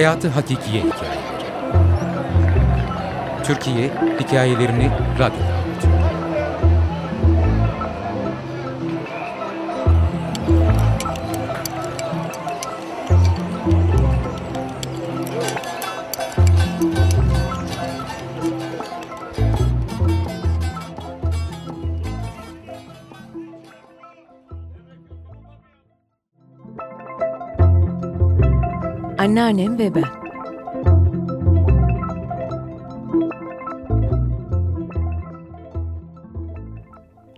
Hayatı Hakikiye Hikayeleri Türkiye hikayelerini radyoda anlatıyor. Anneannem ve ben.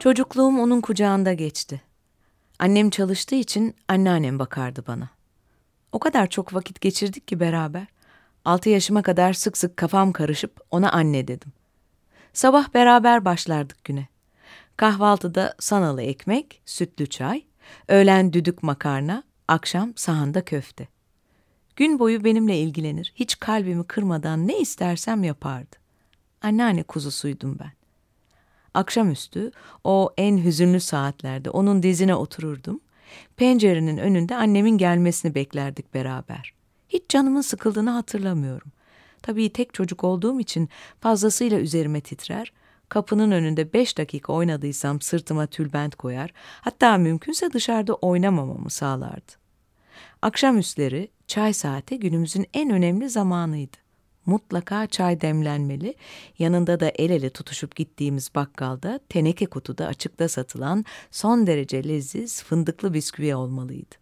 Çocukluğum onun kucağında geçti. Annem çalıştığı için anneannem bakardı bana. O kadar çok vakit geçirdik ki beraber. Altı yaşıma kadar sık sık kafam karışıp ona anne dedim. Sabah beraber başlardık güne. Kahvaltıda sanalı ekmek, sütlü çay, öğlen düdük makarna, akşam sahanda köfte. Gün boyu benimle ilgilenir, hiç kalbimi kırmadan ne istersem yapardı. Anneanne kuzusuydum ben. Akşamüstü o en hüzünlü saatlerde onun dizine otururdum. Pencerenin önünde annemin gelmesini beklerdik beraber. Hiç canımın sıkıldığını hatırlamıyorum. Tabii tek çocuk olduğum için fazlasıyla üzerime titrer. Kapının önünde beş dakika oynadıysam sırtıma tülbent koyar, hatta mümkünse dışarıda oynamamamı sağlardı. Akşamüstleri çay saati günümüzün en önemli zamanıydı. Mutlaka çay demlenmeli, yanında da el ele tutuşup gittiğimiz bakkalda teneke kutuda açıkta satılan son derece leziz fındıklı bisküvi olmalıydı.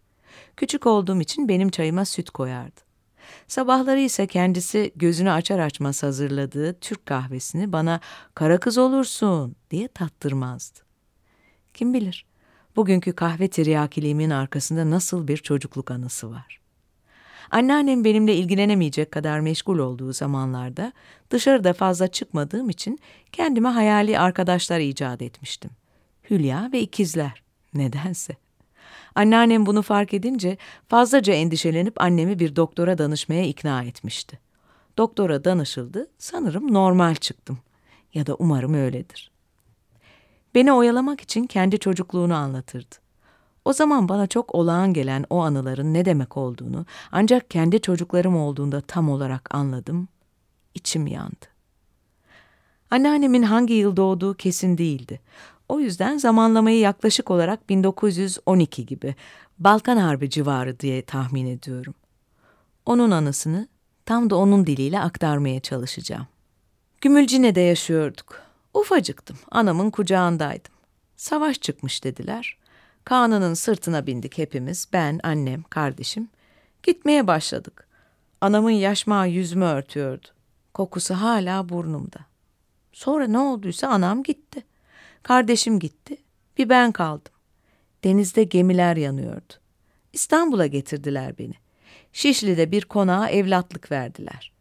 Küçük olduğum için benim çayıma süt koyardı. Sabahları ise kendisi gözünü açar açmaz hazırladığı Türk kahvesini bana kara kız olursun diye tattırmazdı. Kim bilir bugünkü kahve tiryakiliğimin arkasında nasıl bir çocukluk anısı var. Anneannem benimle ilgilenemeyecek kadar meşgul olduğu zamanlarda dışarıda fazla çıkmadığım için kendime hayali arkadaşlar icat etmiştim. Hülya ve ikizler. Nedense. Anneannem bunu fark edince fazlaca endişelenip annemi bir doktora danışmaya ikna etmişti. Doktora danışıldı, sanırım normal çıktım. Ya da umarım öyledir. Beni oyalamak için kendi çocukluğunu anlatırdı. O zaman bana çok olağan gelen o anıların ne demek olduğunu ancak kendi çocuklarım olduğunda tam olarak anladım. İçim yandı. Anneannemin hangi yıl doğduğu kesin değildi. O yüzden zamanlamayı yaklaşık olarak 1912 gibi Balkan Harbi civarı diye tahmin ediyorum. Onun anısını tam da onun diliyle aktarmaya çalışacağım. Gümülcine'de yaşıyorduk. Ufacıktım, anamın kucağındaydım. Savaş çıkmış dediler. Kaan'ın sırtına bindik hepimiz, ben, annem, kardeşim. Gitmeye başladık. Anamın yaşmağı yüzümü örtüyordu. Kokusu hala burnumda. Sonra ne olduysa anam gitti. Kardeşim gitti. Bir ben kaldım. Denizde gemiler yanıyordu. İstanbul'a getirdiler beni. Şişli'de bir konağa evlatlık verdiler.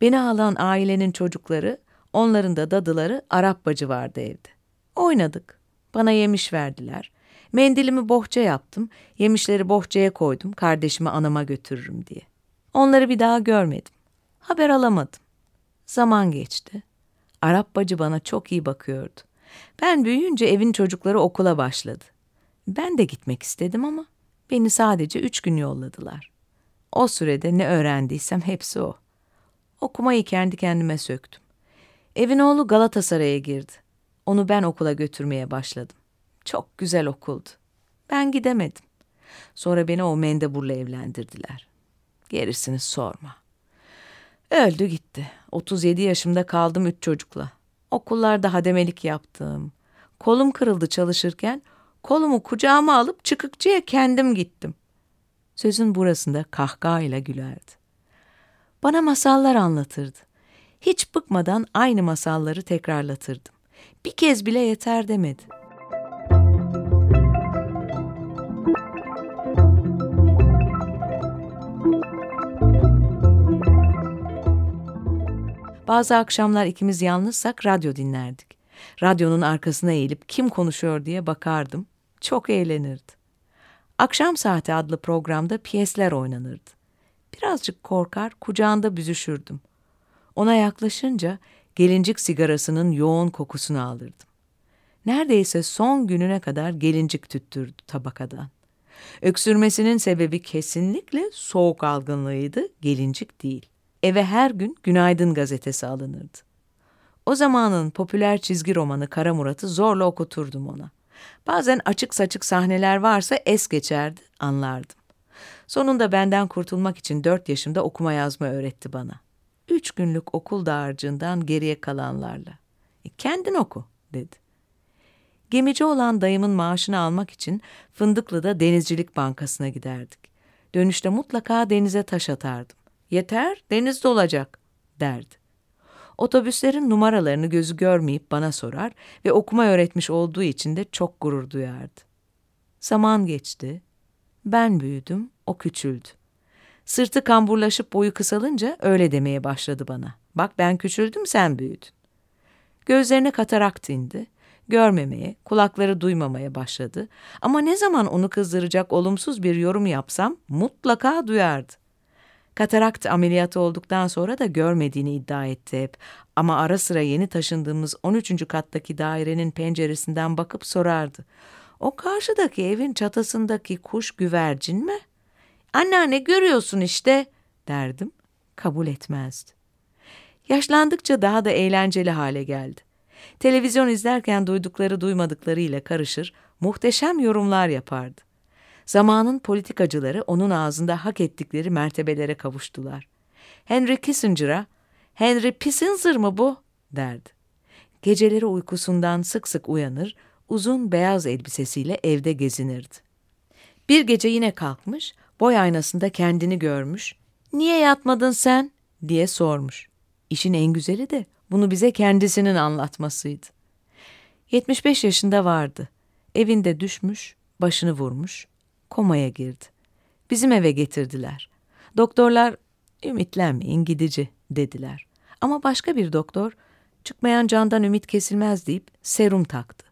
Beni alan ailenin çocukları, onların da dadıları Arap bacı vardı evde. Oynadık. Bana yemiş verdiler. Mendilimi bohça yaptım, yemişleri bohçaya koydum, kardeşimi anama götürürüm diye. Onları bir daha görmedim. Haber alamadım. Zaman geçti. Arap bacı bana çok iyi bakıyordu. Ben büyüyünce evin çocukları okula başladı. Ben de gitmek istedim ama beni sadece üç gün yolladılar. O sürede ne öğrendiysem hepsi o. Okumayı kendi kendime söktüm. Evin oğlu Galatasaray'a girdi. Onu ben okula götürmeye başladım. Çok güzel okuldu. Ben gidemedim. Sonra beni o mendeburla evlendirdiler. Gerisini sorma. Öldü gitti. 37 yaşımda kaldım üç çocukla. Okullarda hademelik yaptım. Kolum kırıldı çalışırken kolumu kucağıma alıp çıkıkçıya kendim gittim. Sözün burasında kahkahayla gülerdi. Bana masallar anlatırdı. Hiç bıkmadan aynı masalları tekrarlatırdım. Bir kez bile yeter demedi. Bazı akşamlar ikimiz yalnızsak radyo dinlerdik. Radyonun arkasına eğilip kim konuşuyor diye bakardım. Çok eğlenirdi. Akşam Saati adlı programda piyesler oynanırdı. Birazcık korkar, kucağında büzüşürdüm. Ona yaklaşınca gelincik sigarasının yoğun kokusunu alırdım. Neredeyse son gününe kadar gelincik tüttürdü tabakadan. Öksürmesinin sebebi kesinlikle soğuk algınlığıydı, gelincik değil. Eve her gün Günaydın gazetesi alınırdı. O zamanın popüler çizgi romanı Kara Murat'ı zorla okuturdum ona. Bazen açık saçık sahneler varsa es geçerdi, anlardım. Sonunda benden kurtulmak için dört yaşımda okuma yazma öğretti bana. Üç günlük okul dağarcığından geriye kalanlarla. E, kendin oku, dedi. Gemici olan dayımın maaşını almak için Fındıklı'da Denizcilik Bankası'na giderdik. Dönüşte mutlaka denize taş atardım. Yeter, denizde olacak, derdi. Otobüslerin numaralarını gözü görmeyip bana sorar ve okuma öğretmiş olduğu için de çok gurur duyardı. Zaman geçti, ben büyüdüm, o küçüldü. Sırtı kamburlaşıp boyu kısalınca öyle demeye başladı bana. Bak ben küçüldüm, sen büyüdün. Gözlerine katarakt indi. Görmemeye, kulakları duymamaya başladı. Ama ne zaman onu kızdıracak olumsuz bir yorum yapsam mutlaka duyardı. Katarakt ameliyatı olduktan sonra da görmediğini iddia etti hep. Ama ara sıra yeni taşındığımız 13. kattaki dairenin penceresinden bakıp sorardı. O karşıdaki evin çatısındaki kuş güvercin mi? Anneanne görüyorsun işte derdim. Kabul etmezdi. Yaşlandıkça daha da eğlenceli hale geldi. Televizyon izlerken duydukları duymadıklarıyla karışır, muhteşem yorumlar yapardı. Zamanın politikacıları onun ağzında hak ettikleri mertebelere kavuştular. Henry Kissinger'a, Henry Kissinger mı bu? derdi. Geceleri uykusundan sık sık uyanır, uzun beyaz elbisesiyle evde gezinirdi. Bir gece yine kalkmış, boy aynasında kendini görmüş, ''Niye yatmadın sen?'' diye sormuş. İşin en güzeli de bunu bize kendisinin anlatmasıydı. 75 yaşında vardı. Evinde düşmüş, başını vurmuş, komaya girdi. Bizim eve getirdiler. Doktorlar, ümitlenmeyin gidici dediler. Ama başka bir doktor, çıkmayan candan ümit kesilmez deyip serum taktı.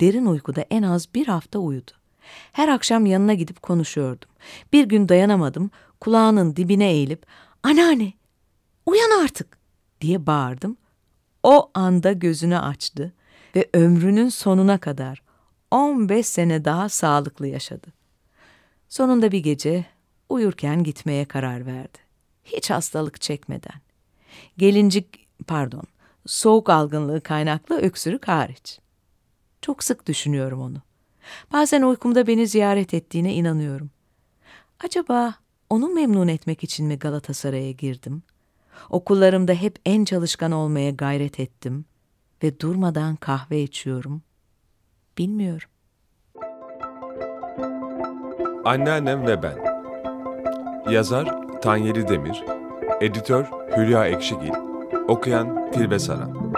Derin uykuda en az bir hafta uyudu. Her akşam yanına gidip konuşuyordum. Bir gün dayanamadım, kulağının dibine eğilip, anneanne, uyan artık diye bağırdım. O anda gözünü açtı ve ömrünün sonuna kadar 15 sene daha sağlıklı yaşadı. Sonunda bir gece uyurken gitmeye karar verdi. Hiç hastalık çekmeden. Gelincik, pardon, soğuk algınlığı kaynaklı öksürük hariç. Çok sık düşünüyorum onu. Bazen uykumda beni ziyaret ettiğine inanıyorum. Acaba onu memnun etmek için mi Galatasaray'a girdim? Okullarımda hep en çalışkan olmaya gayret ettim ve durmadan kahve içiyorum. Bilmiyorum. Anneannem ve ben. Yazar Tanyeli Demir, editör Hülya Ekşigil, okuyan Tilbe Saran.